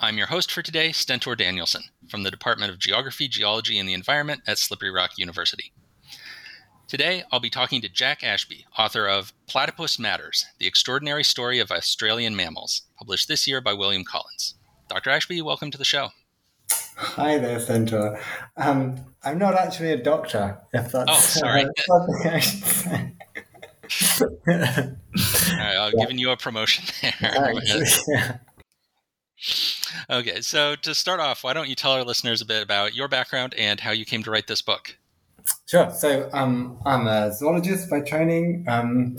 I'm your host for today, Stentor Danielson, from the Department of Geography, Geology, and the Environment at Slippery Rock University. Today, I'll be talking to Jack Ashby, author of Platypus Matters The Extraordinary Story of Australian Mammals, published this year by William Collins. Dr. Ashby, welcome to the show. Hi there, Stentor. Um, I'm not actually a doctor, if that's oh, sorry. Uh, should say. All right, I've yeah. given you a promotion there. yeah. Okay, so to start off, why don't you tell our listeners a bit about your background and how you came to write this book? Sure. So um, I'm a zoologist by training. Um,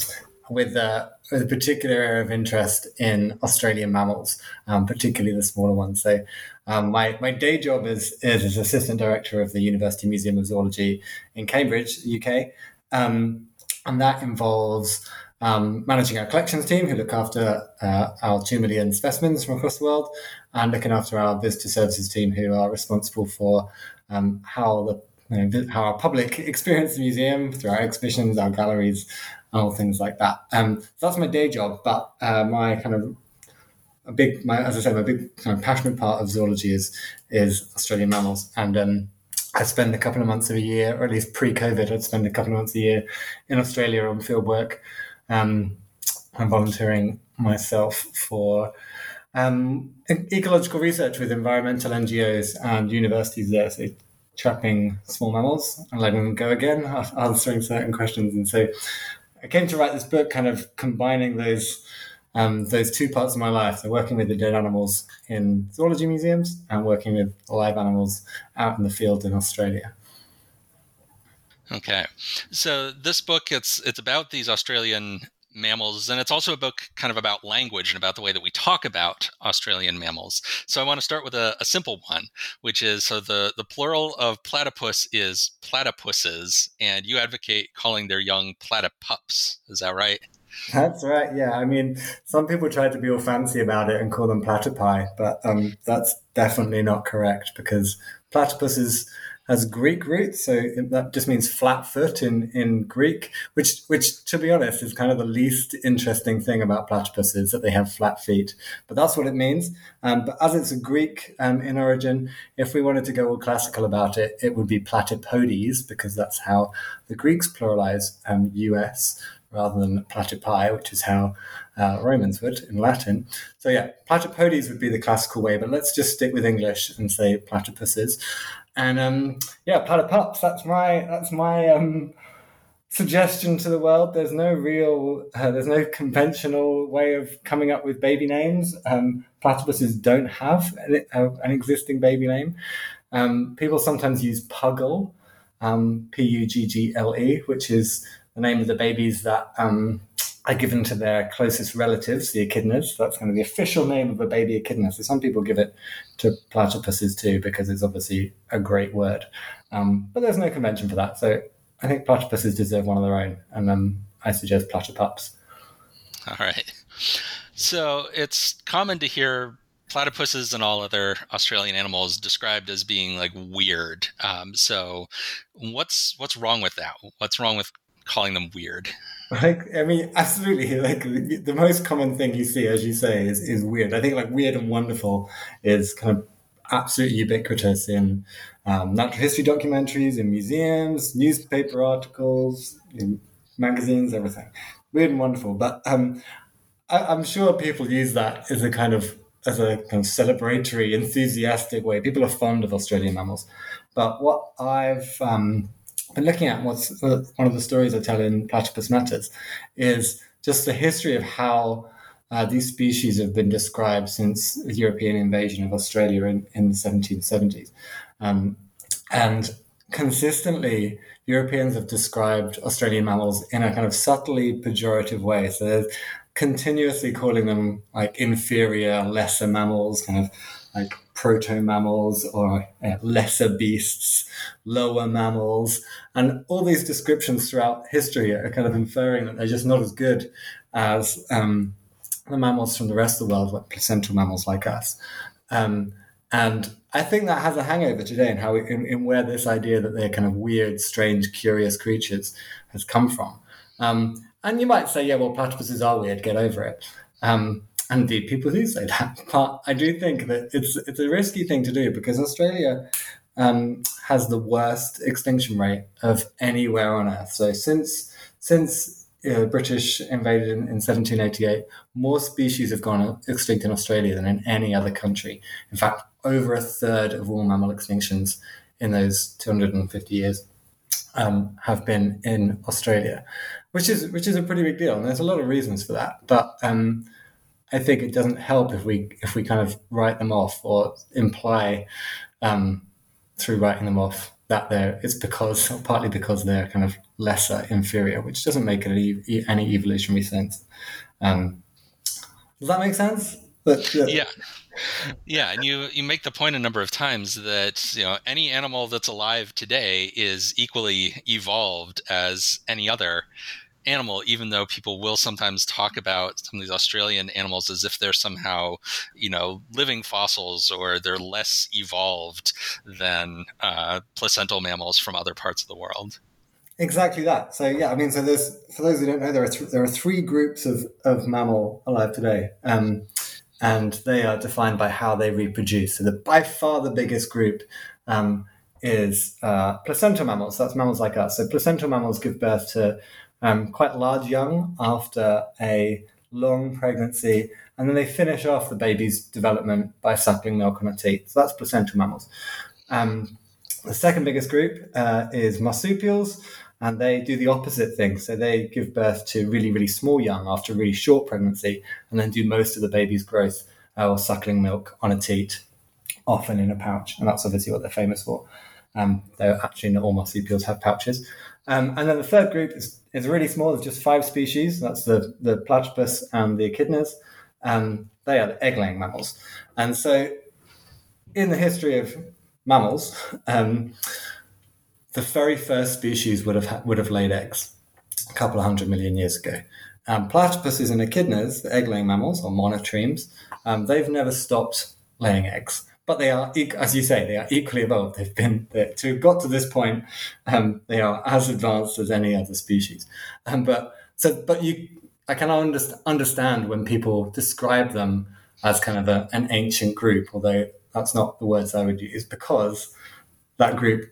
with a, with a particular area of interest in Australian mammals, um, particularly the smaller ones. So, um, my, my day job is, is as assistant director of the University Museum of Zoology in Cambridge, UK. Um, and that involves um, managing our collections team who look after uh, our 2 million specimens from across the world and looking after our visitor services team who are responsible for um, how the you know, how our public experience the museum through our exhibitions, our galleries, and all things like that. Um, so that's my day job, but uh, my kind of a big, my, as I said, my big kind of passionate part of zoology is is Australian mammals, and um, I spend a couple of months of a year, or at least pre-COVID, I'd spend a couple of months a year in Australia on field work. Um, I'm volunteering myself for um, ecological research with environmental NGOs and universities there. So trapping small mammals and letting them go again, answering certain questions. And so I came to write this book, kind of combining those um, those two parts of my life. So working with the dead animals in zoology museums and working with live animals out in the field in Australia. Okay, so this book it's it's about these Australian mammals and it's also a book kind of about language and about the way that we talk about australian mammals. So i want to start with a, a, simple one which is so the, the plural of platypus is platypuses and you advocate calling their young platypups. Is that right? That's right yeah. I mean some people try to be all fancy about it and call them platypi but um, that's definitely not correct because platypus is has Greek roots, so that just means flat foot in, in Greek, which which to be honest is kind of the least interesting thing about platypuses that they have flat feet. But that's what it means. Um, but as it's a Greek um, in origin, if we wanted to go all classical about it, it would be platypodes because that's how the Greeks pluralize um, US rather than platypi, which is how uh, Romans would in Latin. So yeah, platypodes would be the classical way, but let's just stick with English and say platypuses. And um, yeah, platypups. That's my that's my um, suggestion to the world. There's no real, uh, there's no conventional way of coming up with baby names. Um, platypuses don't have an, uh, an existing baby name. Um, people sometimes use Puggle, um, P U G G L E, which is the name of the babies that um, are given to their closest relatives, the echidnas. That's kind of the official name of a baby echidna. So some people give it to platypuses too because it's obviously a great word. Um, but there's no convention for that. So I think platypuses deserve one of their own, and um, I suggest platypups. All right. So it's common to hear platypuses and all other Australian animals described as being like weird. Um, so what's what's wrong with that? What's wrong with calling them weird? Like, I mean, absolutely. Like the most common thing you see, as you say, is is weird. I think like weird and wonderful is kind of absolutely ubiquitous in um, natural history documentaries, in museums, newspaper articles, in magazines, everything. Weird and wonderful. But um, I, am sure people use that as a kind of as a kind of celebratory, enthusiastic way. People are fond of Australian mammals. But what I've um, been looking at, what's uh, one of the stories I tell in Platypus Matters, is just the history of how uh, these species have been described since the European invasion of Australia in, in the 1770s. Um, and consistently, Europeans have described Australian mammals in a kind of subtly pejorative way. So they're continuously calling them like inferior, lesser mammals, kind of like proto mammals or uh, lesser beasts, lower mammals. And all these descriptions throughout history are kind of inferring that they're just not as good as um, the mammals from the rest of the world, like placental mammals like us. Um, and I think that has a hangover today in how we, in, in, where this idea that they're kind of weird, strange, curious creatures has come from. Um, and you might say, yeah, well, platypuses are weird. Get over it. Um, indeed, people do say that, but I do think that it's it's a risky thing to do because Australia um, has the worst extinction rate of anywhere on Earth. So since since uh, British invaded in, in 1788, more species have gone extinct in Australia than in any other country. In fact, over a third of all mammal extinctions in those 250 years um, have been in Australia, which is which is a pretty big deal. And there's a lot of reasons for that, but um, I think it doesn't help if we if we kind of write them off or imply um, through writing them off that they're it's because partly because they're kind of lesser inferior, which doesn't make any, any evolutionary sense. Um, does that make sense? But, uh, yeah. Yeah, and you you make the point a number of times that you know any animal that's alive today is equally evolved as any other animal, even though people will sometimes talk about some of these Australian animals as if they're somehow, you know, living fossils or they're less evolved than uh, placental mammals from other parts of the world. Exactly that. So yeah, I mean, so there's for those who don't know, there are th- there are three groups of, of mammal alive today, um, and they are defined by how they reproduce. So the by far the biggest group um, is uh, placental mammals. That's mammals like us. So placental mammals give birth to um, quite large young after a long pregnancy, and then they finish off the baby's development by suckling milk on a teat. So that's placental mammals. Um, the second biggest group uh, is marsupials, and they do the opposite thing. So they give birth to really, really small young after a really short pregnancy, and then do most of the baby's growth uh, or suckling milk on a teat, often in a pouch. And that's obviously what they're famous for. Um, though actually, not all marsupials have pouches. Um, and then the third group is, is really small. There's just five species. That's the, the platypus and the echidnas. Um, they are the egg-laying mammals. And so in the history of mammals, um, the very first species would have, would have laid eggs a couple of hundred million years ago. Um, platypuses and echidnas, the egg-laying mammals, or monotremes, um, they've never stopped laying eggs but they are, as you say, they are equally evolved. They've been to have got to this point. Um, they are as advanced as any other species. Um, but so, but you, I can understand when people describe them as kind of a, an ancient group, although that's not the words I would use, because that group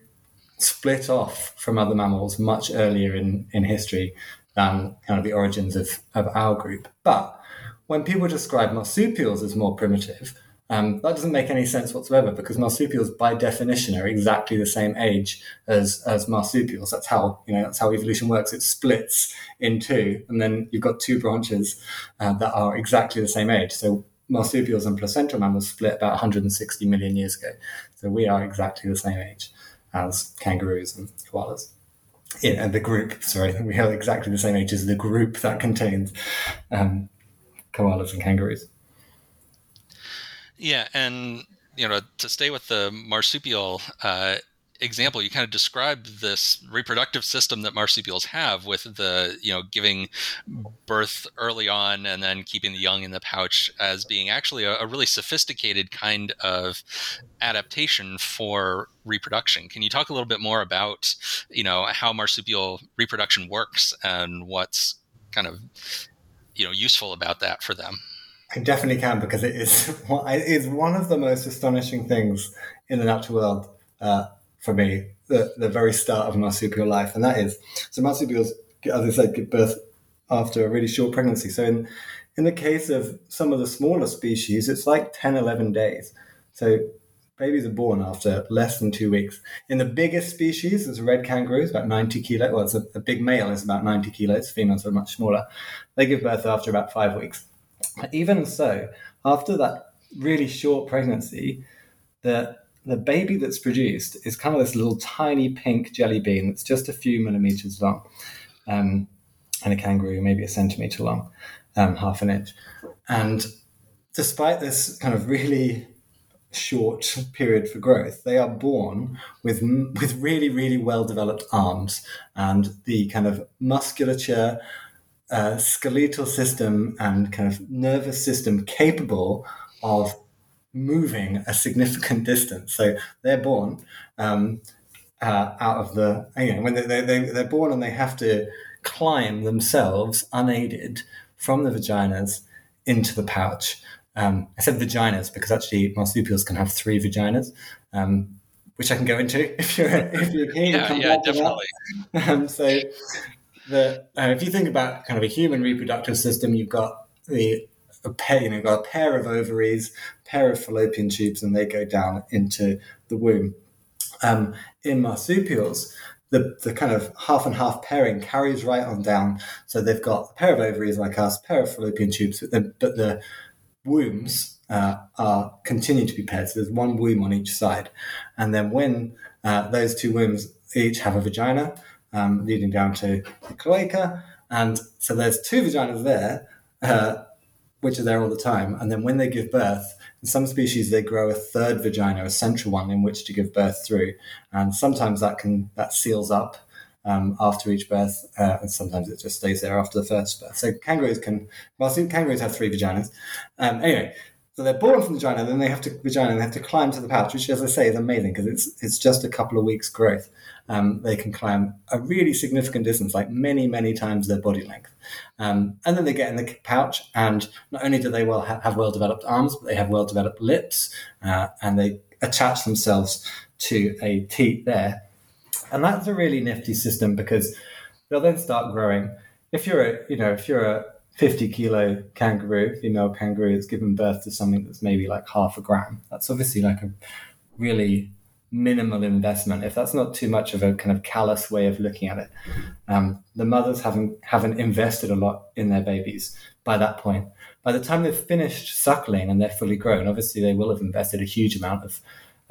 split off from other mammals much earlier in, in history than kind of the origins of, of our group. But when people describe marsupials as more primitive, um, that doesn't make any sense whatsoever because marsupials, by definition, are exactly the same age as as marsupials. That's how you know that's how evolution works. It splits in two, and then you've got two branches uh, that are exactly the same age. So marsupials and placental mammals split about 160 million years ago. So we are exactly the same age as kangaroos and koalas. Yeah, and the group. Sorry, we are exactly the same age as the group that contains um, koalas and kangaroos. Yeah, and you know, to stay with the marsupial uh, example, you kind of described this reproductive system that marsupials have with the you know giving birth early on and then keeping the young in the pouch as being actually a, a really sophisticated kind of adaptation for reproduction. Can you talk a little bit more about you know how marsupial reproduction works and what's kind of you know useful about that for them? I definitely can because it is it is one of the most astonishing things in the natural world uh, for me. The the very start of marsupial life, and that is so marsupials, as I said, give birth after a really short pregnancy. So in in the case of some of the smaller species, it's like 10, 11 days. So babies are born after less than two weeks. In the biggest species, a red kangaroo, it's about 90 kilos. Well, it's a, a big male is about 90 kilos. Females are much smaller. They give birth after about five weeks. Even so, after that really short pregnancy, the the baby that's produced is kind of this little tiny pink jelly bean that's just a few millimeters long, um, and a kangaroo maybe a centimeter long, um, half an inch. And despite this kind of really short period for growth, they are born with with really really well developed arms and the kind of musculature, uh, skeletal system, and kind of nervous system capable of moving a significant distance. So they're born um, uh, out of the you know when they, they, they they're born and they have to climb themselves unaided from the vaginas into the pouch. Um, I said vaginas because actually marsupials can have three vaginas, um, which I can go into if you're if you're keen. yeah, yeah, definitely. Um, so, the uh, if you think about kind of a human reproductive system, you've got the a pair, you know, got a pair of ovaries, pair of fallopian tubes, and they go down into the womb. Um, in marsupials, the, the kind of half and half pairing carries right on down. So they've got a pair of ovaries like us, pair of fallopian tubes, but the, but the wombs uh, are continue to be paired. So there's one womb on each side, and then when uh, those two wombs each have a vagina um, leading down to the cloaca, and so there's two vaginas there, uh, which are there all the time. And then when they give birth, in some species they grow a third vagina, a central one in which to give birth through, and sometimes that can that seals up. Um, after each birth, uh, and sometimes it just stays there after the first birth. So kangaroos can, well, kangaroos have three vaginas. Um, anyway, so they're born from the vagina, then they have to vagina, and they have to climb to the pouch, which, as I say, is amazing because it's it's just a couple of weeks' growth. Um, they can climb a really significant distance, like many many times their body length, um, and then they get in the pouch, and not only do they well ha- have well developed arms, but they have well developed lips, uh, and they attach themselves to a teat there, and that's a really nifty system because they'll then start growing. If you're a you know if you're a 50 kilo kangaroo, female kangaroo, that's given birth to something that's maybe like half a gram. That's obviously like a really minimal investment. If that's not too much of a kind of callous way of looking at it, um, the mothers haven't haven't invested a lot in their babies by that point. By the time they've finished suckling and they're fully grown, obviously they will have invested a huge amount of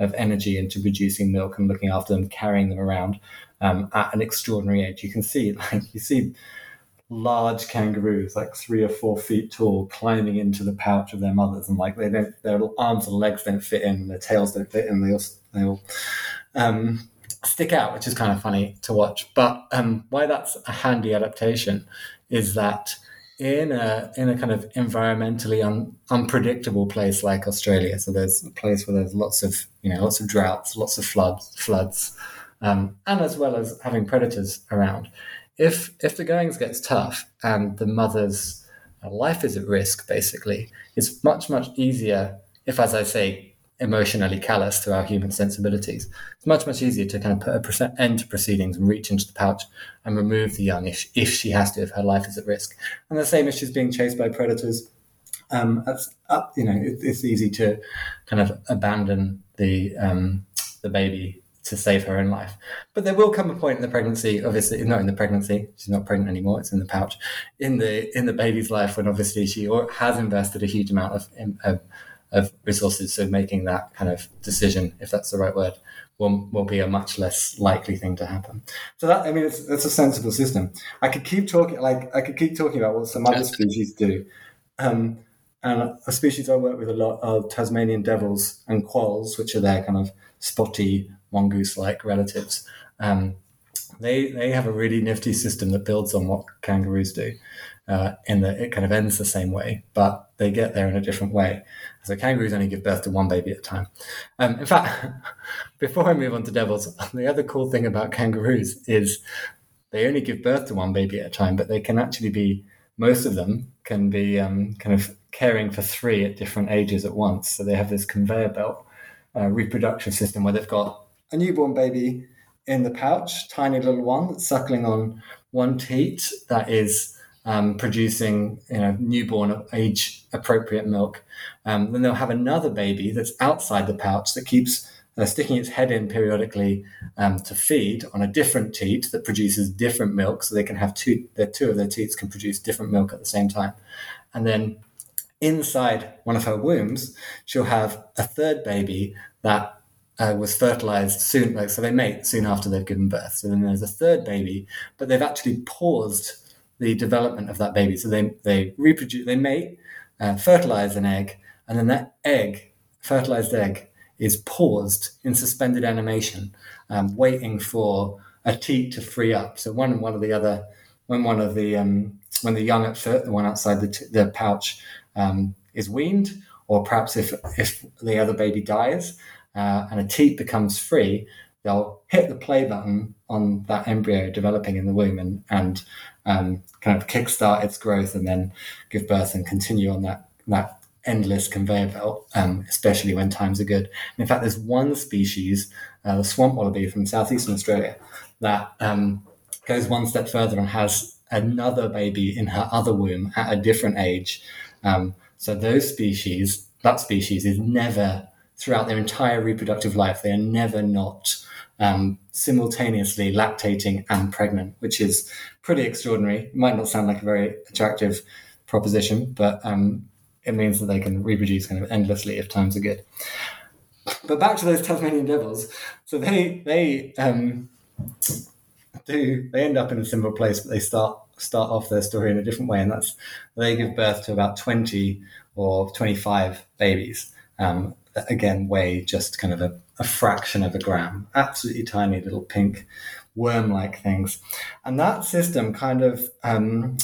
of energy into producing milk and looking after them, carrying them around um, at an extraordinary age. You can see, like you see large kangaroos, like three or four feet tall, climbing into the pouch of their mothers, and like they don't, their arms and legs don't fit in, their tails don't fit in, they all they all um, stick out, which is kind of funny to watch. But um, why that's a handy adaptation is that in a in a kind of environmentally un, unpredictable place like Australia, so there's a place where there's lots of you know lots of droughts, lots of floods, floods, um, and as well as having predators around if if the goings gets tough and the mother's life is at risk, basically, it's much much easier if, as I say, emotionally callous to our human sensibilities. It's much much easier to kind of put an end to proceedings and reach into the pouch and remove the young if, if she has to, if her life is at risk. And the same if she's being chased by predators. Um, that's up, you know, it, it's easy to kind of abandon the um, the baby to save her own life. But there will come a point in the pregnancy, obviously not in the pregnancy, she's not pregnant anymore, it's in the pouch, in the in the baby's life when obviously she has invested a huge amount of, of, of resources. So making that kind of decision, if that's the right word, will, will be a much less likely thing to happen. So that I mean, it's, it's a sensible system. I could keep talking, like I could keep talking about what some other species do. Um, and a species I work with a lot are Tasmanian devils and quolls, which are their kind of spotty mongoose-like relatives. Um, they they have a really nifty system that builds on what kangaroos do, uh, in that it kind of ends the same way, but they get there in a different way. So kangaroos only give birth to one baby at a time. Um, in fact, before I move on to devils, the other cool thing about kangaroos is they only give birth to one baby at a time, but they can actually be most of them can be um, kind of caring for three at different ages at once. So they have this conveyor belt uh, reproduction system where they've got a newborn baby in the pouch, tiny little one that's suckling on one teat that is um, producing you know newborn age appropriate milk. Um, then they'll have another baby that's outside the pouch that keeps uh, sticking its head in periodically um, to feed on a different teat that produces different milk, so they can have two. The two of their teats can produce different milk at the same time, and then inside one of her wombs, she'll have a third baby that uh, was fertilized soon. Like, so they mate soon after they've given birth. So then there's a third baby, but they've actually paused the development of that baby. So they they reproduce, they mate, uh, fertilize an egg, and then that egg, fertilized egg, is paused in suspended animation, um, waiting for a teat to free up. So one one of the other, when one of the um, when the young at the one outside the, t- the pouch um, is weaned, or perhaps if if the other baby dies uh, and a teat becomes free, they'll hit the play button on that embryo developing in the womb and and um, kind of kickstart its growth and then give birth and continue on that that endless conveyor belt, um, especially when times are good. And in fact, there's one species, uh, the swamp wallaby from southeastern Australia, that um, goes one step further and has another baby in her other womb at a different age. Um, so those species, that species is never, throughout their entire reproductive life, they are never not um, simultaneously lactating and pregnant, which is pretty extraordinary. It might not sound like a very attractive proposition, but um, it means that they can reproduce kind of endlessly if times are good. But back to those Tasmanian devils. So they they um, do they end up in a similar place, but they start start off their story in a different way, and that's they give birth to about twenty or twenty five babies. Um, again, weigh just kind of a, a fraction of a gram, absolutely tiny little pink worm-like things, and that system kind of um,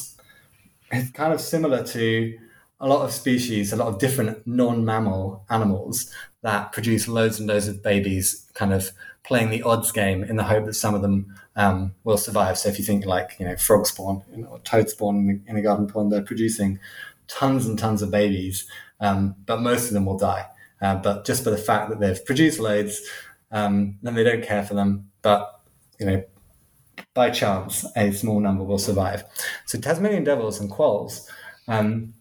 is kind of similar to a lot of species, a lot of different non-mammal animals that produce loads and loads of babies, kind of playing the odds game in the hope that some of them um, will survive. So if you think like you know frog spawn you know, or toad spawn in a garden pond, they're producing tons and tons of babies, um, but most of them will die. Uh, but just for the fact that they've produced loads, um, then they don't care for them. But you know, by chance, a small number will survive. So Tasmanian devils and quolls um,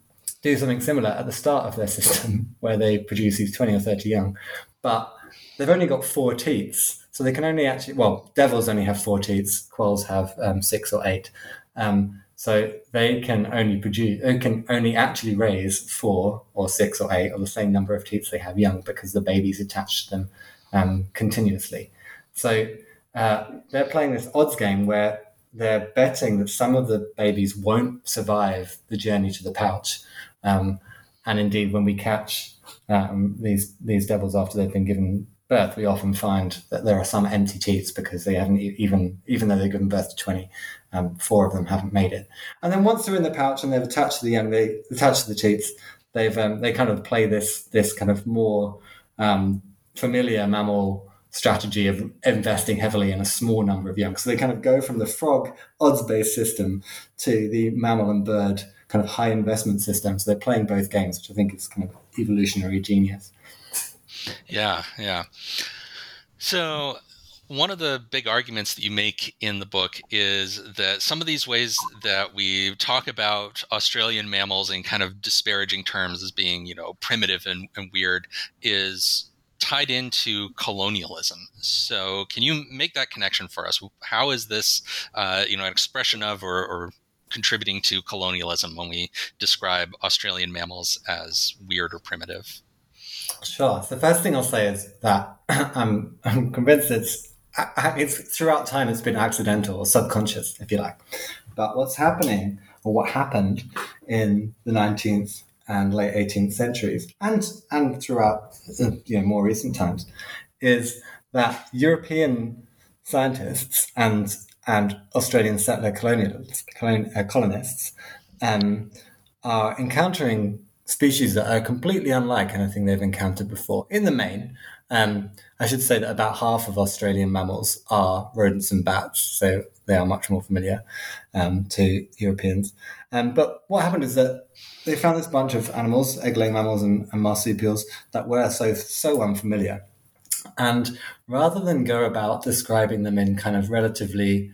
do something similar at the start of their system, where they produce these twenty or thirty young, but they've only got four teats, so they can only actually well, devils only have four teats, quolls have um, six or eight. Um, so they can only produce, can only actually raise four or six or eight or the same number of teats they have young because the baby's attached to them um, continuously. So uh, they're playing this odds game where they're betting that some of the babies won't survive the journey to the pouch. Um, and indeed, when we catch um, these these devils after they've been given birth, we often find that there are some empty teats because they haven't even, even though they've given birth to 20, um, four of them haven't made it. And then once they're in the pouch and they've attached to the young, they attached to the teats, they've, um, they kind of play this, this kind of more um, familiar mammal strategy of investing heavily in a small number of young. So they kind of go from the frog odds based system to the mammal and bird kind of high investment system. So they're playing both games, which I think is kind of evolutionary genius. Yeah, yeah. So one of the big arguments that you make in the book is that some of these ways that we talk about Australian mammals in kind of disparaging terms as being, you know, primitive and, and weird is tied into colonialism. So, can you make that connection for us? How is this, uh, you know, an expression of or, or contributing to colonialism when we describe Australian mammals as weird or primitive? Sure. So the first thing I'll say is that I'm, I'm convinced it's it's throughout time it's been accidental or subconscious, if you like. But what's happening or what happened in the 19th and late 18th centuries and and throughout you know more recent times is that European scientists and and Australian settler colonialists, uh, colonists um, are encountering species that are completely unlike anything they've encountered before in the main. Um, I should say that about half of Australian mammals are rodents and bats, so they are much more familiar um, to Europeans. Um, but what happened is that they found this bunch of animals, egg-laying mammals and, and marsupials, that were so so unfamiliar. And rather than go about describing them in kind of relatively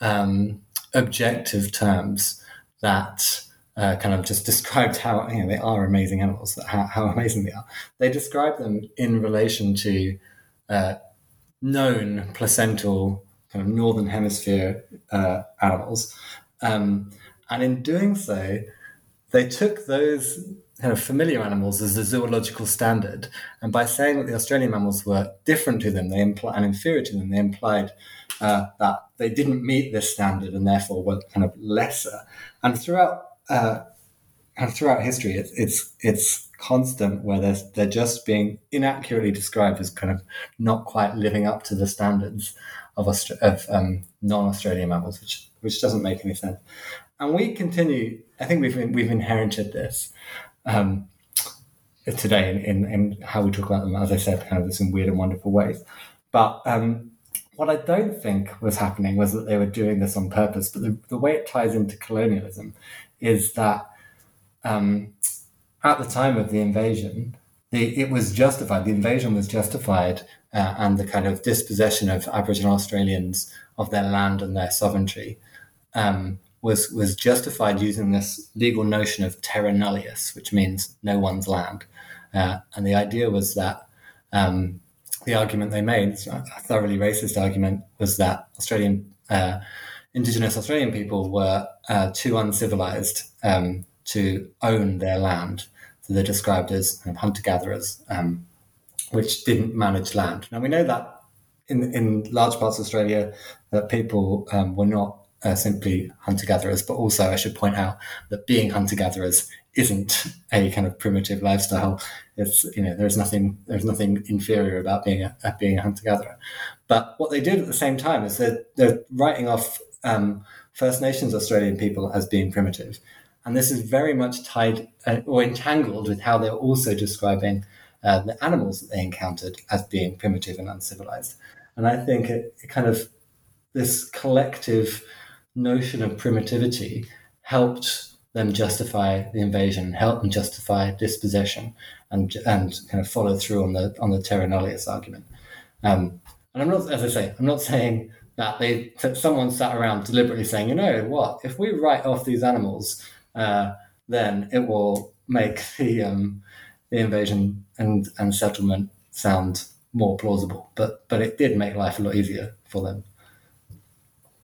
um, objective terms that uh, kind of just described how you know they are amazing animals, how, how amazing they are. They describe them in relation to uh, known placental kind of northern hemisphere uh, animals, um, and in doing so, they took those kind of familiar animals as a zoological standard, and by saying that the Australian mammals were different to them, they imply and inferior to them, they implied uh, that they didn't meet this standard and therefore were kind of lesser. And throughout uh, and throughout history, it's it's it's constant where they're they're just being inaccurately described as kind of not quite living up to the standards of Austra- of um, non-Australian mammals, which which doesn't make any sense. And we continue. I think we've we've inherited this um, today in, in, in how we talk about them. As I said, kind of in weird and wonderful ways. But um, what I don't think was happening was that they were doing this on purpose. But the, the way it ties into colonialism is that um, at the time of the invasion, the, it was justified. The invasion was justified, uh, and the kind of dispossession of Aboriginal Australians of their land and their sovereignty um, was was justified using this legal notion of terra nullius, which means no one's land. Uh, and the idea was that um, the argument they made, a thoroughly racist argument, was that Australian uh, Indigenous Australian people were uh, too uncivilized um, to own their land. So they're described as hunter gatherers, um, which didn't manage land. Now we know that in in large parts of Australia that people um, were not uh, simply hunter gatherers, but also I should point out that being hunter gatherers isn't a kind of primitive lifestyle. It's you know there's nothing there's nothing inferior about being a, being a hunter gatherer. But what they did at the same time is that they're writing off um, First Nations Australian people as being primitive. And this is very much tied uh, or entangled with how they're also describing uh, the animals that they encountered as being primitive and uncivilized. And I think it, it kind of, this collective notion of primitivity helped them justify the invasion, helped them justify dispossession, and and kind of follow through on the on the terra nullius argument. Um, and I'm not, as I say, I'm not saying that they that someone sat around deliberately saying, you know what, if we write off these animals, uh, then it will make the um, the invasion and and settlement sound more plausible. But but it did make life a lot easier for them.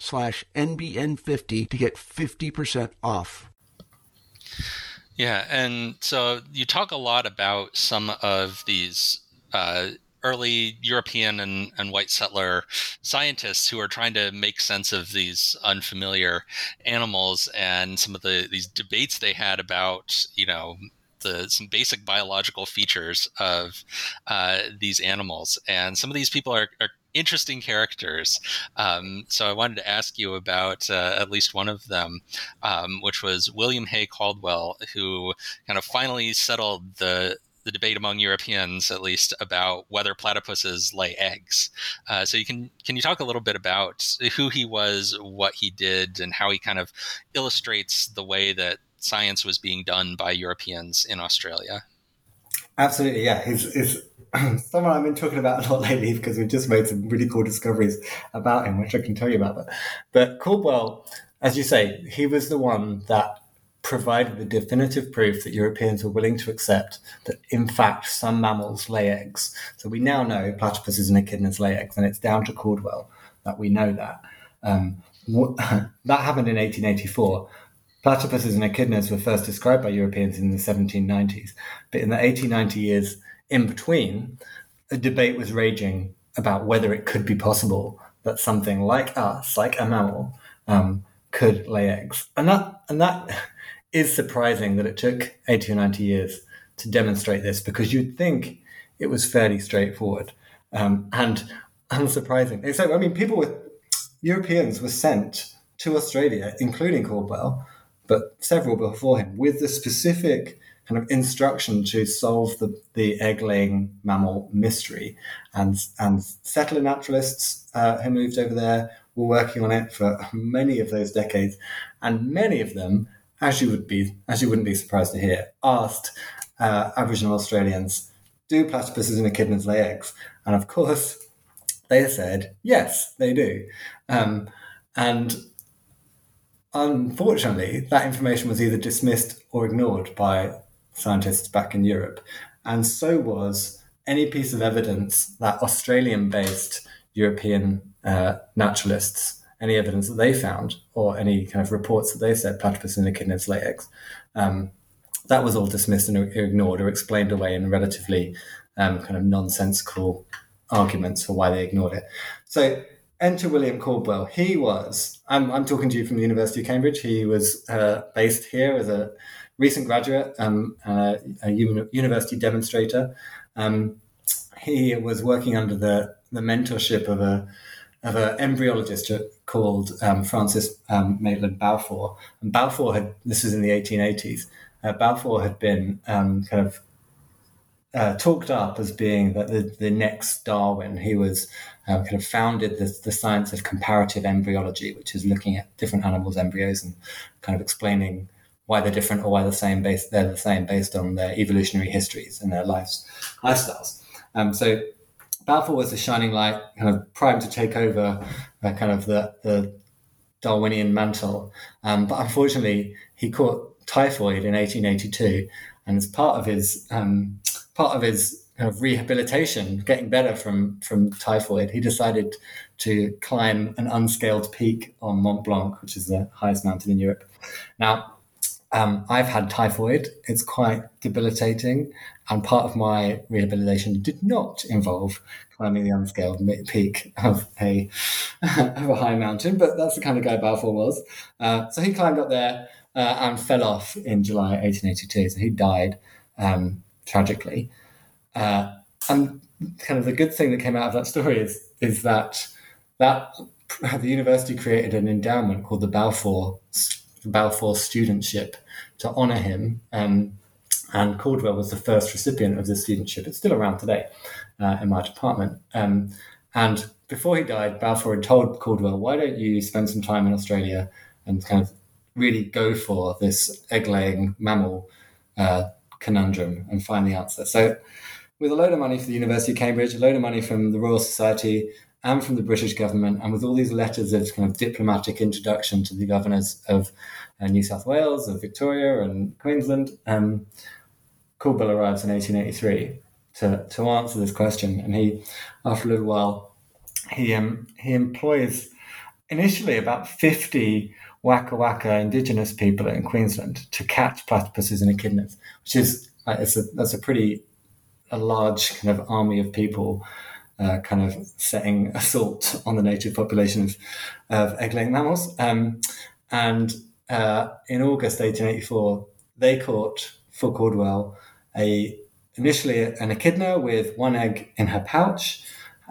slash NBN50 to get 50% off. Yeah, and so you talk a lot about some of these uh, early European and, and white settler scientists who are trying to make sense of these unfamiliar animals and some of the these debates they had about, you know, the some basic biological features of uh, these animals. And some of these people are, are interesting characters. Um, so I wanted to ask you about uh, at least one of them, um, which was William Hay Caldwell, who kind of finally settled the the debate among Europeans, at least, about whether platypuses lay eggs. Uh, so you can can you talk a little bit about who he was, what he did, and how he kind of illustrates the way that science was being done by Europeans in Australia? Absolutely, yeah. He's, someone I've been talking about a lot lately because we've just made some really cool discoveries about him, which I can tell you about. But, but Caldwell, as you say, he was the one that provided the definitive proof that Europeans were willing to accept that, in fact, some mammals lay eggs. So we now know platypuses and echidnas lay eggs, and it's down to Caldwell that we know that. Um, that happened in 1884. Platypuses and echidnas were first described by Europeans in the 1790s, but in the 1890 years in between, a debate was raging about whether it could be possible that something like us, like a mammal, um, could lay eggs, and that and that is surprising that it took 80 or 90 years to demonstrate this because you'd think it was fairly straightforward um, and unsurprising. So, I mean, people with Europeans were sent to Australia, including Caldwell, but several before him, with the specific kind of instruction to solve the, the egg laying mammal mystery. And, and settler naturalists uh, who moved over there were working on it for many of those decades. And many of them as you would be, as you wouldn't be surprised to hear, asked uh, Aboriginal Australians, "Do platypuses and echidnas lay eggs?" And of course, they said yes, they do. Um, and unfortunately, that information was either dismissed or ignored by scientists back in Europe, and so was any piece of evidence that Australian-based European uh, naturalists any evidence that they found or any kind of reports that they said platypus and echidnas lay eggs. Um, that was all dismissed and ignored or explained away in relatively um, kind of nonsensical arguments for why they ignored it. So enter William Caldwell. He was, I'm, I'm talking to you from the University of Cambridge. He was uh, based here as a recent graduate, um, uh, a university demonstrator. Um, he was working under the, the mentorship of a of an embryologist called um, Francis um, Maitland Balfour. And Balfour had, this was in the 1880s, uh, Balfour had been um, kind of uh, talked up as being the, the, the next Darwin. He was um, kind of founded the, the science of comparative embryology, which is looking at different animals' embryos and kind of explaining why they're different or why they're the same based they're the same based on their evolutionary histories and their lives lifestyles. Um, so Balfour was the shining light, kind of primed to take over uh, kind of the, the Darwinian mantle. Um, but unfortunately, he caught typhoid in 1882, and as part of his um, part of his kind of rehabilitation, getting better from from typhoid, he decided to climb an unscaled peak on Mont Blanc, which is the highest mountain in Europe. Now, um, I've had typhoid. It's quite debilitating. And part of my rehabilitation did not involve climbing the unscaled peak of a, of a high mountain, but that's the kind of guy Balfour was. Uh, so he climbed up there uh, and fell off in July 1882. So he died um, tragically. Uh, and kind of the good thing that came out of that story is, is that that the university created an endowment called the Balfour Balfour Studentship to honour him. Um, and Caldwell was the first recipient of this studentship. It's still around today uh, in my department. Um, and before he died, Balfour had told Caldwell, why don't you spend some time in Australia and kind of really go for this egg laying mammal uh, conundrum and find the answer? So, with a load of money for the University of Cambridge, a load of money from the Royal Society, and from the British government, and with all these letters of kind of diplomatic introduction to the governors of uh, New South Wales, of Victoria, and Queensland, um, Caldwell arrives in 1883 to, to answer this question. And he, after a little while, he um, he employs initially about 50 Waka Waka indigenous people in Queensland to catch platypuses and echidnas, which is uh, it's a, that's a pretty a large kind of army of people uh, kind of setting assault on the native population of, of egg-laying mammals. Um, and uh, in August 1884, they caught for Caldwell a initially an echidna with one egg in her pouch,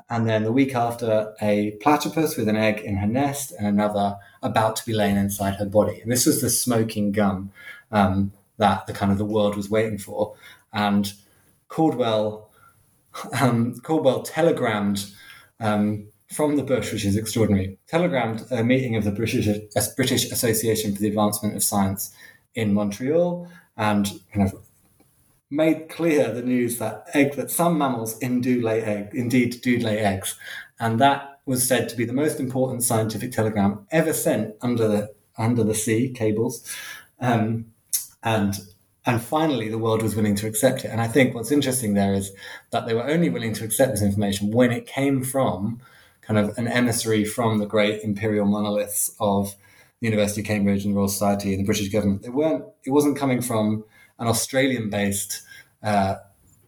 and then the week after a platypus with an egg in her nest and another about to be laying inside her body. And this was the smoking gun um, that the kind of the world was waiting for. And Caldwell um, Caldwell telegrammed um, from the bush, which is extraordinary, telegrammed a meeting of the British, uh, British Association for the Advancement of Science in Montreal and kind of made clear the news that egg that some mammals do lay egg, indeed do lay eggs, and that was said to be the most important scientific telegram ever sent under the under the sea cables, um, and and finally the world was willing to accept it. And I think what's interesting there is that they were only willing to accept this information when it came from kind of an emissary from the great imperial monoliths of the University of Cambridge and the Royal Society and the British government. They weren't. It wasn't coming from an Australian-based uh,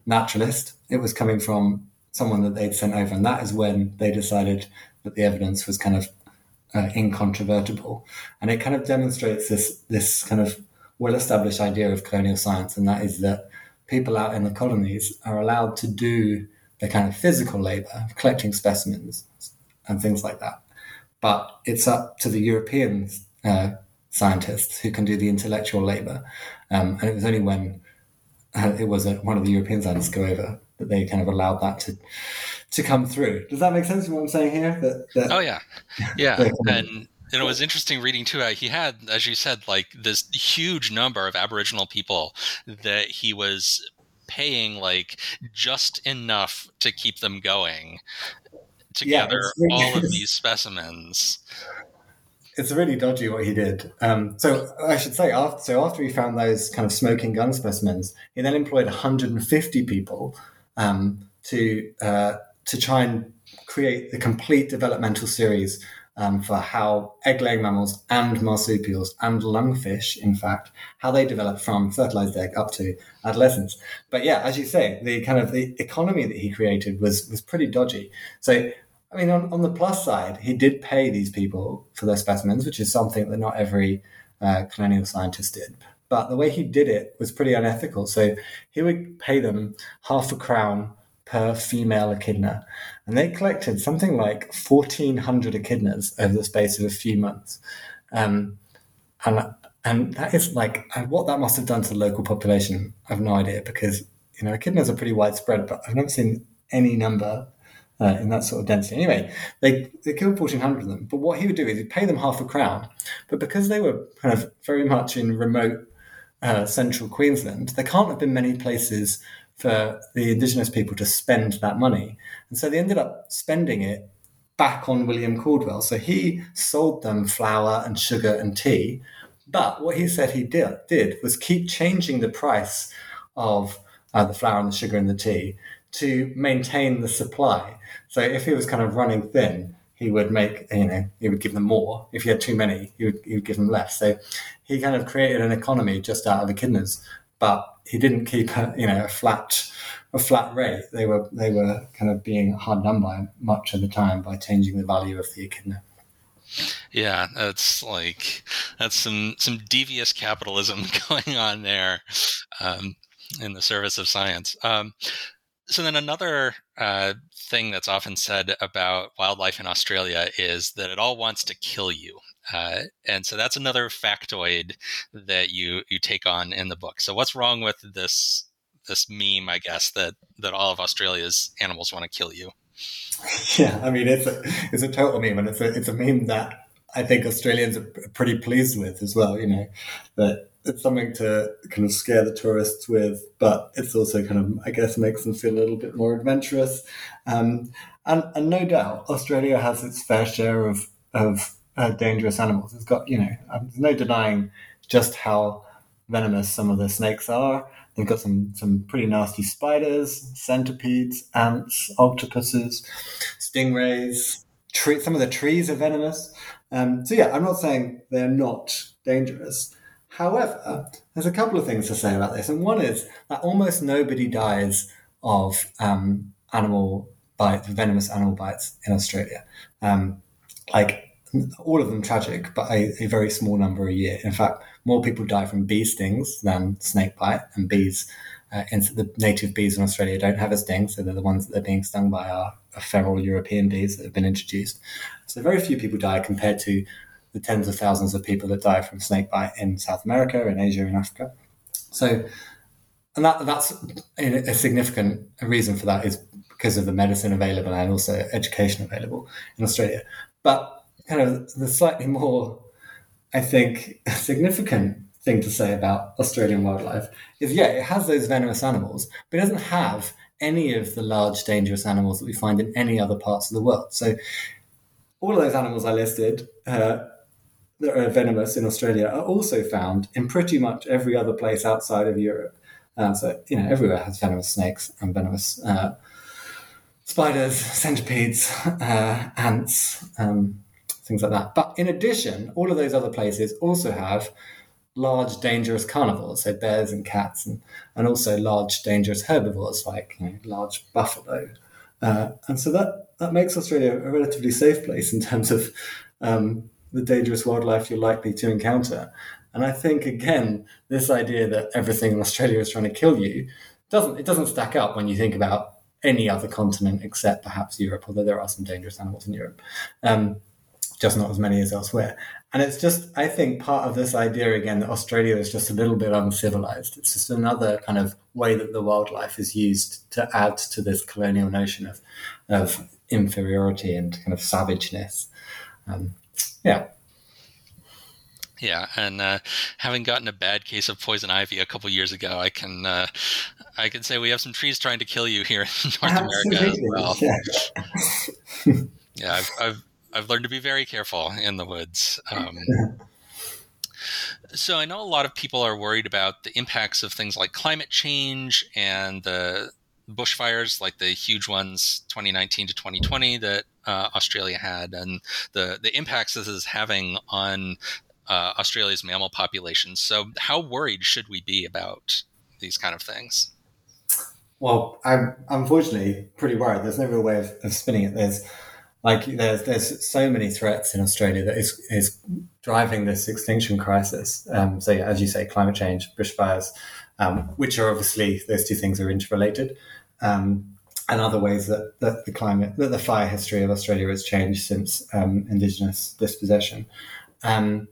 naturalist. It was coming from someone that they'd sent over, and that is when they decided that the evidence was kind of uh, incontrovertible, and it kind of demonstrates this this kind of well-established idea of colonial science, and that is that people out in the colonies are allowed to do the kind of physical labor, collecting specimens and things like that, but it's up to the European uh, scientists who can do the intellectual labor, um, and it was only when uh, it was a, one of the European scientists go over that they kind of allowed that to to come through. Does that make sense? What I'm saying here? That, that oh yeah, yeah, and and it was interesting reading too. He had, as you said, like this huge number of Aboriginal people that he was paying like just enough to keep them going together yeah, all of these specimens it's really dodgy what he did. Um, so I should say, after, so after he found those kind of smoking gun specimens, he then employed 150 people um, to uh, to try and create the complete developmental series um, for how egg-laying mammals and marsupials and lungfish, in fact, how they develop from fertilized egg up to adolescence. But yeah, as you say, the kind of the economy that he created was was pretty dodgy. So I mean, on, on the plus side, he did pay these people for their specimens, which is something that not every uh, colonial scientist did. But the way he did it was pretty unethical. So he would pay them half a crown per female echidna. And they collected something like 1,400 echidnas over the space of a few months. Um, and and that is like what that must have done to the local population. I have no idea because you know echidnas are pretty widespread, but I've never seen any number uh, in that sort of density. Anyway, they, they killed 1,400 of them. But what he would do is he'd pay them half a crown. But because they were kind of very much in remote uh, central Queensland, there can't have been many places for the Indigenous people to spend that money. And so they ended up spending it back on William Caldwell. So he sold them flour and sugar and tea. But what he said he did, did was keep changing the price of uh, the flour and the sugar and the tea to maintain the supply. So if he was kind of running thin, he would make you know he would give them more. If he had too many, he would he would give them less. So he kind of created an economy just out of echidnas, but he didn't keep a, you know a flat a flat rate. They were they were kind of being hard done by much of the time by changing the value of the echidna. Yeah, that's like that's some some devious capitalism going on there um, in the service of science. Um, so then another uh, thing that's often said about wildlife in Australia is that it all wants to kill you. Uh, and so that's another factoid that you you take on in the book. So what's wrong with this this meme? I guess that that all of Australia's animals want to kill you. Yeah, I mean it's a it's a total meme, and it's a it's a meme that I think Australians are pretty pleased with as well. You know that it's something to kind of scare the tourists with, but it's also kind of, I guess, makes them feel a little bit more adventurous. Um, and, and no doubt, Australia has its fair share of, of uh, dangerous animals. It's got, you know, um, there's no denying just how venomous some of the snakes are. They've got some, some pretty nasty spiders, centipedes, ants, octopuses, stingrays. Tree, some of the trees are venomous. Um, so yeah, I'm not saying they're not dangerous. However, there's a couple of things to say about this, and one is that almost nobody dies of um, animal bites, venomous animal bites in Australia. Um, like all of them tragic, but a, a, very small number a year. In fact, more people die from bee stings than snake bite, and bees. Uh, the native bees in Australia don't have a sting, so they're the ones that they're being stung by our, our feral European bees that have been introduced. So very few people die compared to the tens of thousands of people that die from snake bite in South America, in Asia, in Africa. So, and that that's a significant reason for that is because of the medicine available and also education available in Australia. But kind of the slightly more, I think, significant thing to say about Australian wildlife is yeah, it has those venomous animals, but it doesn't have any of the large dangerous animals that we find in any other parts of the world. So all of those animals I listed uh, that are venomous in Australia are also found in pretty much every other place outside of Europe. Uh, so you know, everywhere has venomous snakes and venomous uh, spiders, centipedes, uh, ants, um, things like that. But in addition, all of those other places also have large dangerous carnivores, so bears and cats, and, and also large dangerous herbivores like you know, large buffalo. Uh, and so that, that makes Australia a relatively safe place in terms of um, the dangerous wildlife you're likely to encounter. And I think again, this idea that everything in Australia is trying to kill you doesn't it doesn't stack up when you think about any other continent except perhaps Europe, although there are some dangerous animals in Europe, um, just not as many as elsewhere. And it's just, I think, part of this idea again that Australia is just a little bit uncivilized. It's just another kind of way that the wildlife is used to add to this colonial notion of, of inferiority and kind of savageness. Um, yeah. Yeah, and uh, having gotten a bad case of poison ivy a couple years ago, I can uh, I can say we have some trees trying to kill you here in North Absolutely. America as well. Yeah, yeah I've, I've, I've learned to be very careful in the woods. Um, so I know a lot of people are worried about the impacts of things like climate change and the bushfires, like the huge ones 2019 to 2020 that uh, Australia had, and the the impacts this is having on uh, Australia's mammal populations. So, how worried should we be about these kind of things? Well, I'm unfortunately pretty worried. There's no real way of, of spinning it. There's like there's there's so many threats in Australia that is is driving this extinction crisis. Um, so yeah, as you say, climate change, bushfires, um, which are obviously those two things are interrelated, um, and other ways that, that the climate that the fire history of Australia has changed since um, Indigenous dispossession. Um,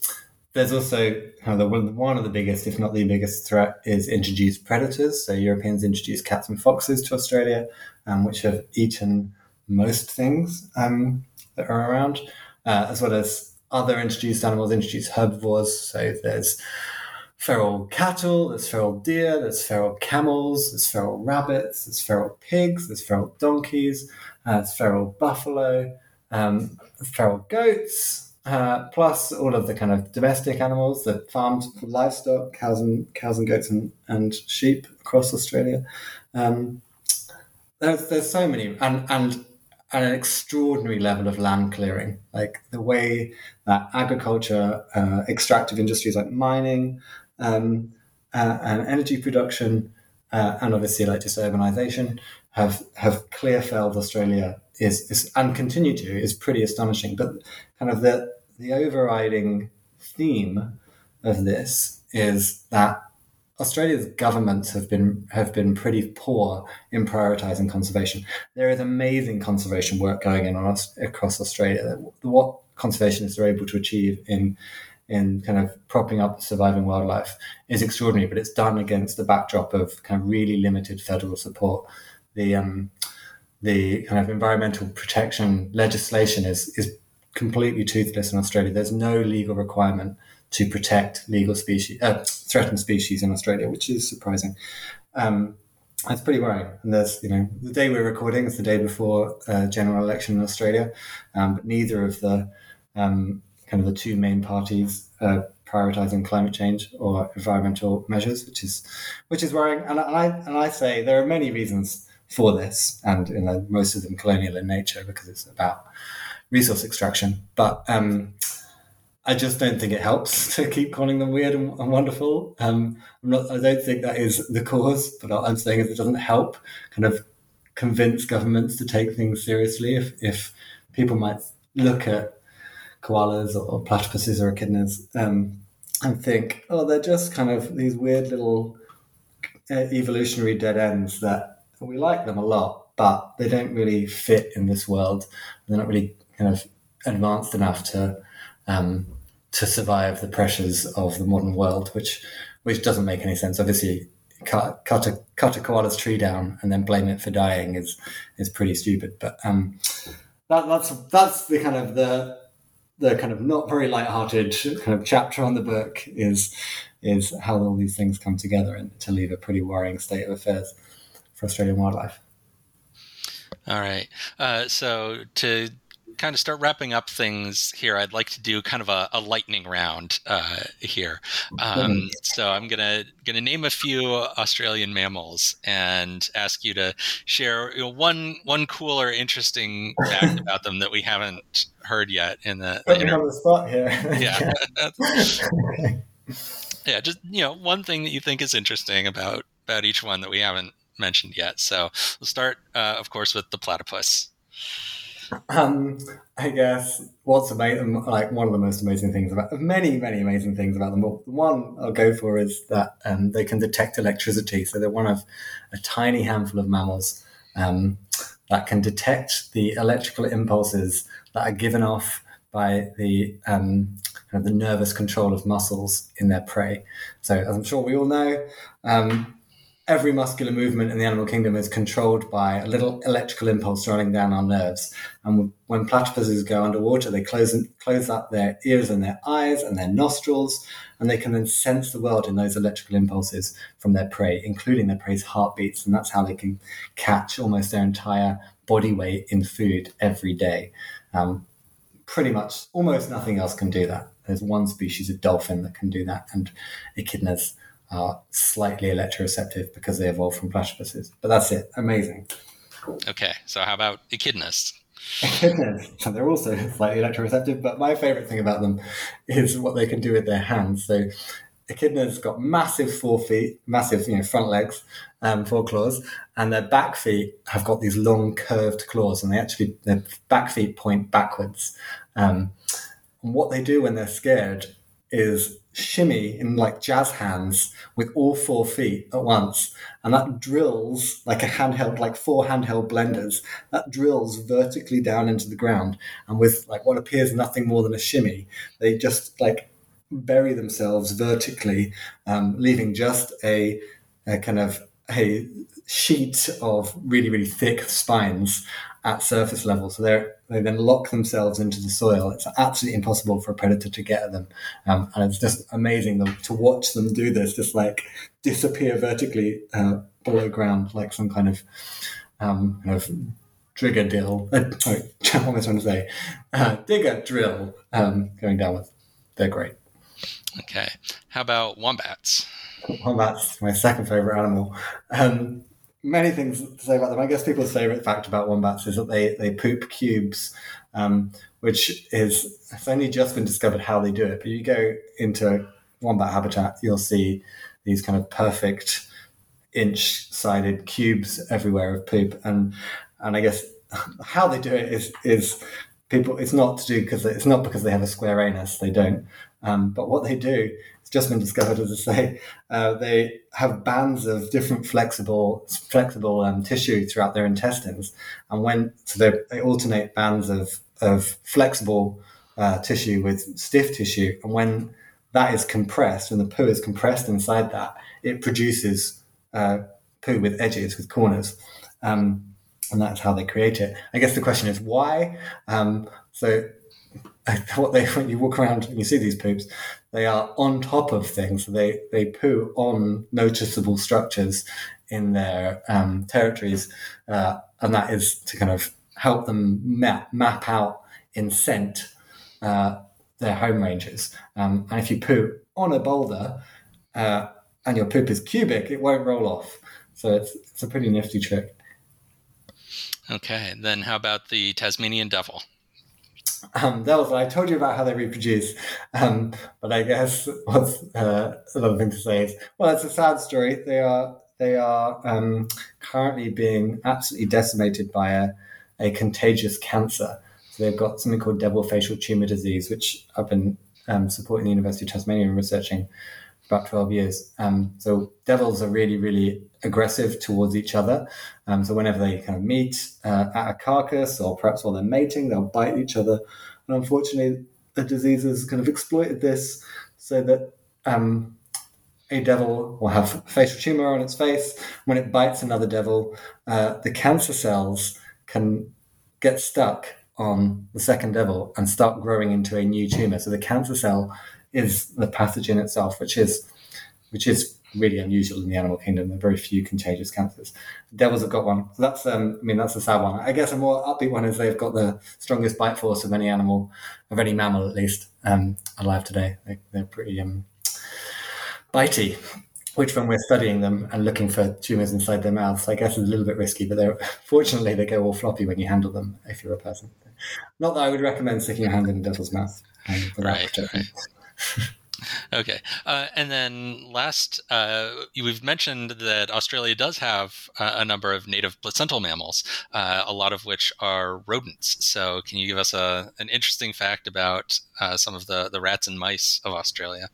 there's also the, one of the biggest, if not the biggest threat, is introduced predators. So Europeans introduced cats and foxes to Australia, um, which have eaten most things um, that are around, uh, as well as other introduced animals, introduced herbivores. So there's feral cattle, there's feral deer, there's feral camels, there's feral rabbits, there's feral pigs, there's feral donkeys, uh, there's feral buffalo, um, feral goats, uh, plus all of the kind of domestic animals that farmed livestock, cows and cows and goats and, and sheep across Australia. Um, there's there's so many and and an extraordinary level of land clearing, like the way that agriculture, uh, extractive industries like mining, um, uh, and energy production, uh, and obviously like just urbanization have have clear felled Australia is, is and continue to is pretty astonishing. But kind of the the overriding theme of this is that Australia's governments have been have been pretty poor in prioritizing conservation. There is amazing conservation work going on across Australia. What conservationists are able to achieve in in kind of propping up surviving wildlife is extraordinary, but it's done against the backdrop of kind of really limited federal support. The um, the kind of environmental protection legislation is is completely toothless in Australia. There's no legal requirement to protect legal species, uh, threatened species in Australia, which is surprising. Um, that's pretty worrying. And there's, you know, the day we're recording is the day before uh, general election in Australia, um, but neither of the um, kind of the two main parties uh, prioritizing climate change or environmental measures, which is which is worrying. And, I and I say there are many reasons for this, and you know, most of them colonial in nature because it's about resource extraction. But um, I just don't think it helps to keep calling them weird and, and wonderful. Um, not, i don't think that is the cause, but I'm saying is it doesn't help kind of convince governments to take things seriously. If, if people might look at koalas or platypuses or echidnas um, and think, oh, they're just kind of these weird little uh, evolutionary dead ends that we like them a lot, but they don't really fit in this world. They're not really kind of advanced enough to um, to survive the pressures of the modern world, which which doesn't make any sense. Obviously, cut cut a cut a koala's tree down and then blame it for dying is is pretty stupid. But um, that, that's that's the kind of the the kind of not very light-hearted kind of chapter on the book is is how all these things come together and to leave a pretty worrying state of affairs for Australian wildlife. All right. Uh, so to kind of start wrapping up things here, I'd like to do kind of a, a lightning round uh, here. Um, so I'm gonna gonna name a few Australian mammals and ask you to share you know, one one cool or interesting fact about them that we haven't heard yet in the. Put me on the spot here. yeah. yeah, just you know, one thing that you think is interesting about about each one that we haven't mentioned yet. So we'll start, uh, of course, with the platypus. Um, I guess what's amazing, like one of the most amazing things about many, many amazing things about them. But one I'll go for is that um, they can detect electricity. So they're one of a tiny handful of mammals um, that can detect the electrical impulses that are given off by the um, kind of the nervous control of muscles in their prey. So as I'm sure we all know, um, every muscular movement in the animal kingdom is controlled by a little electrical impulse running down our nerves. And when platypuses go underwater, they close close up their ears and their eyes and their nostrils, and they can then sense the world in those electrical impulses from their prey, including their prey's heartbeats. And that's how they can catch almost their entire body weight in food every day. Um, pretty much, almost nothing else can do that. There's one species of dolphin that can do that, and echidnas are slightly electroreceptive because they evolved from platypuses. But that's it. Amazing. Okay, so how about echidnas? Echidnas, so they're also slightly electroreceptive, but my favorite thing about them is what they can do with their hands. So echidnas got massive forefeet, massive you know front legs, um, four claws, and their back feet have got these long curved claws, and they actually their back feet point backwards. Um, and what they do when they're scared is shimmy in like jazz hands with all four feet at once. And that drills like a handheld, like four handheld blenders, that drills vertically down into the ground. And with like what appears nothing more than a shimmy, they just like bury themselves vertically, um, leaving just a, a kind of a sheet of really, really thick spines at surface level. So they they then lock themselves into the soil. It's absolutely impossible for a predator to get at them, um, and it's just amazing to watch them do this. Just like disappear vertically uh, below ground, like some kind of um, kind of trigger drill. Uh, sorry, what am I trying to say? Uh, digger drill um, going downwards. They're great. Okay. How about wombats? Wombats, my second favorite animal. Um, many things to say about them. I guess people's favorite fact about wombats is that they, they poop cubes, um, which is it's only just been discovered how they do it. But you go into wombat habitat, you'll see these kind of perfect inch sided cubes everywhere of poop. And and I guess how they do it is is people it's not to do because it's not because they have a square anus, they don't. Um, but what they do just been discovered, as I say. Uh, they have bands of different flexible flexible um, tissue throughout their intestines, and when so they alternate bands of of flexible uh, tissue with stiff tissue, and when that is compressed, and the poo is compressed inside that, it produces uh, poo with edges, with corners. Um, and that's how they create it. I guess the question is why. Um, so what they when you walk around and you see these poops, they are on top of things. They they poo on noticeable structures in their um, territories, uh, and that is to kind of help them map, map out in scent uh, their home ranges. Um, and if you poo on a boulder uh, and your poop is cubic, it won't roll off. So it's it's a pretty nifty trick. Okay, then how about the Tasmanian devil? Um, that I told you about how they reproduce, um, but I guess what's uh, another thing to say is well, it's a sad story. They are they are um, currently being absolutely decimated by a, a contagious cancer. So they've got something called devil facial tumor disease, which I've been um, supporting the University of Tasmania and researching for about 12 years. Um, so devils are really, really aggressive towards each other. Um, so whenever they kind of meet uh, at a carcass or perhaps while they're mating, they'll bite each other. And unfortunately, the disease has kind of exploited this so that um, a devil will have facial tumor on its face. When it bites another devil, uh, the cancer cells can get stuck on the second devil and start growing into a new tumor. So the cancer cell is the pathogen itself, which is which is really unusual in the animal kingdom. There are very few contagious cancers. Devils have got one. So that's, um, I mean, that's a sad one. I guess a more upbeat one is they've got the strongest bite force of any animal, of any mammal at least, um, alive today. They, are pretty um, bitey which when we're studying them and looking for tumors inside their mouths, I guess is a little bit risky, but they're fortunately they go all floppy when you handle them if you're a person. Not that I would recommend sticking your hand in a devil's mouth um, right, right. okay, uh, and then last, uh, we've mentioned that Australia does have uh, a number of native placental mammals, uh, a lot of which are rodents. So, can you give us a, an interesting fact about uh, some of the, the rats and mice of Australia?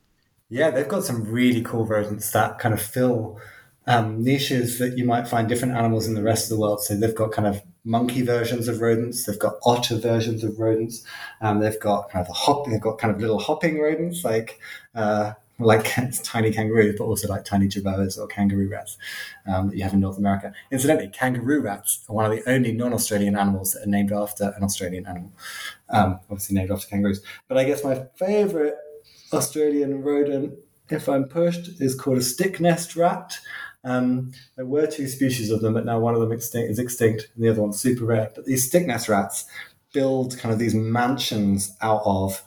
Yeah, they've got some really cool rodents that kind of fill um, niches that you might find different animals in the rest of the world. So they've got kind of monkey versions of rodents, they've got otter versions of rodents, um, they've got kind of hop, they've got kind of little hopping rodents like uh, like tiny kangaroos, but also like tiny jerboas or kangaroo rats um, that you have in North America. Incidentally, kangaroo rats are one of the only non-Australian animals that are named after an Australian animal, um, obviously named after kangaroos. But I guess my favorite Australian rodent, if I'm pushed, is called a stick nest rat. Um, there were two species of them, but now one of them extinct, is extinct and the other one's super rare. But these stick nest rats build kind of these mansions out of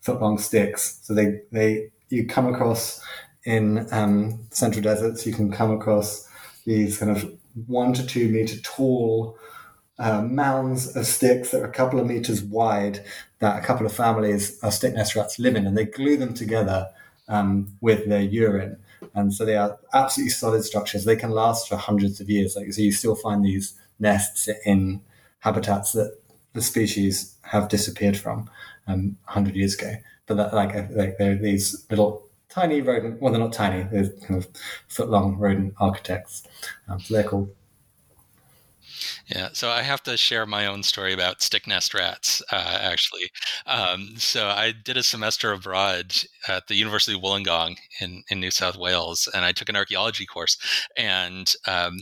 foot long sticks. So they, they you come across in um, central deserts, you can come across these kind of one to two meter tall uh, mounds of sticks that are a couple of meters wide that a couple of families of stick nest rats live in, and they glue them together um, with their urine. And so they are absolutely solid structures. They can last for hundreds of years. Like, so you still find these nests in habitats that the species have disappeared from um, 100 years ago. But that, like, like they're these little tiny rodent, well, they're not tiny, they're kind of foot long rodent architects. Um, so they're cool. Yeah, so I have to share my own story about stick nest rats, uh, actually. Um, so I did a semester abroad at the University of Wollongong in, in New South Wales, and I took an archaeology course. And um,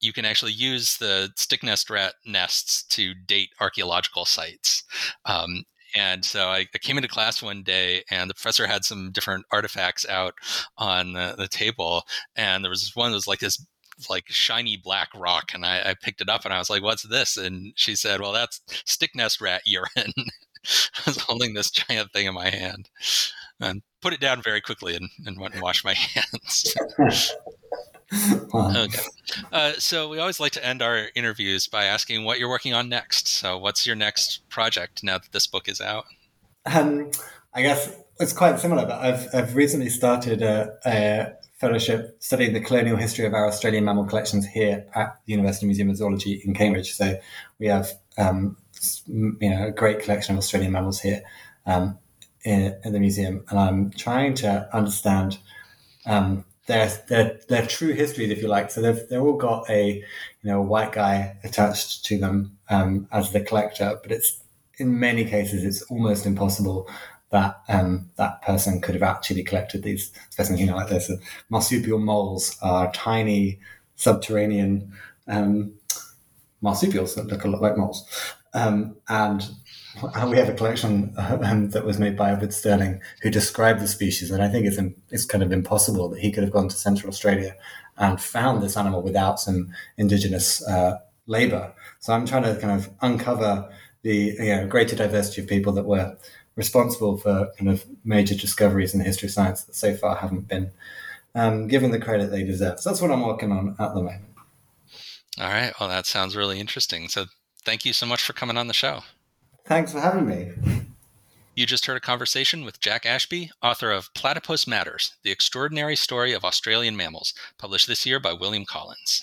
you can actually use the stick nest rat nests to date archaeological sites. Um, and so I, I, came into class one day, and the professor had some different artifacts out on the, the table, and there was one that was like this like shiny black rock and I, I, picked it up and I was like, what's this? And she said, well, that's stick nest rat urine. I was holding this giant thing in my hand and put it down very quickly and, and went and washed my hands. okay. Uh, so we always like to end our interviews by asking what you're working on next. So what's your next project now that this book is out? Um, I guess it's quite similar, but I've, I've recently started a, a fellowship studying the colonial history of our Australian mammal collections here at the University Museum of Zoology in Cambridge. So we have um, you know a great collection of Australian mammals here um, in, in, the museum, and I'm trying to understand um, their, their their true histories, if you like. So they've they've all got a you know a white guy attached to them um, as the collector, but it's in many cases it's almost impossible that um, that person could have actually collected these specimens. You know, like this, marsupial moles are tiny subterranean um, marsupials that look a lot like moles, um, and we have a collection um, that was made by Edward Stirling, who described the species, and I think it's it's kind of impossible that he could have gone to Central Australia and found this animal without some indigenous uh, labor. So I'm trying to kind of uncover the you know, greater diversity of people that were responsible for kind of major discoveries in the history of science that so far haven't been um, given the credit they deserve. So that's what I'm working on at the moment. All right. Well, that sounds really interesting. So thank you so much for coming on the show. Thanks for having me. You just heard a conversation with Jack Ashby, author of Platypus Matters The Extraordinary Story of Australian Mammals, published this year by William Collins.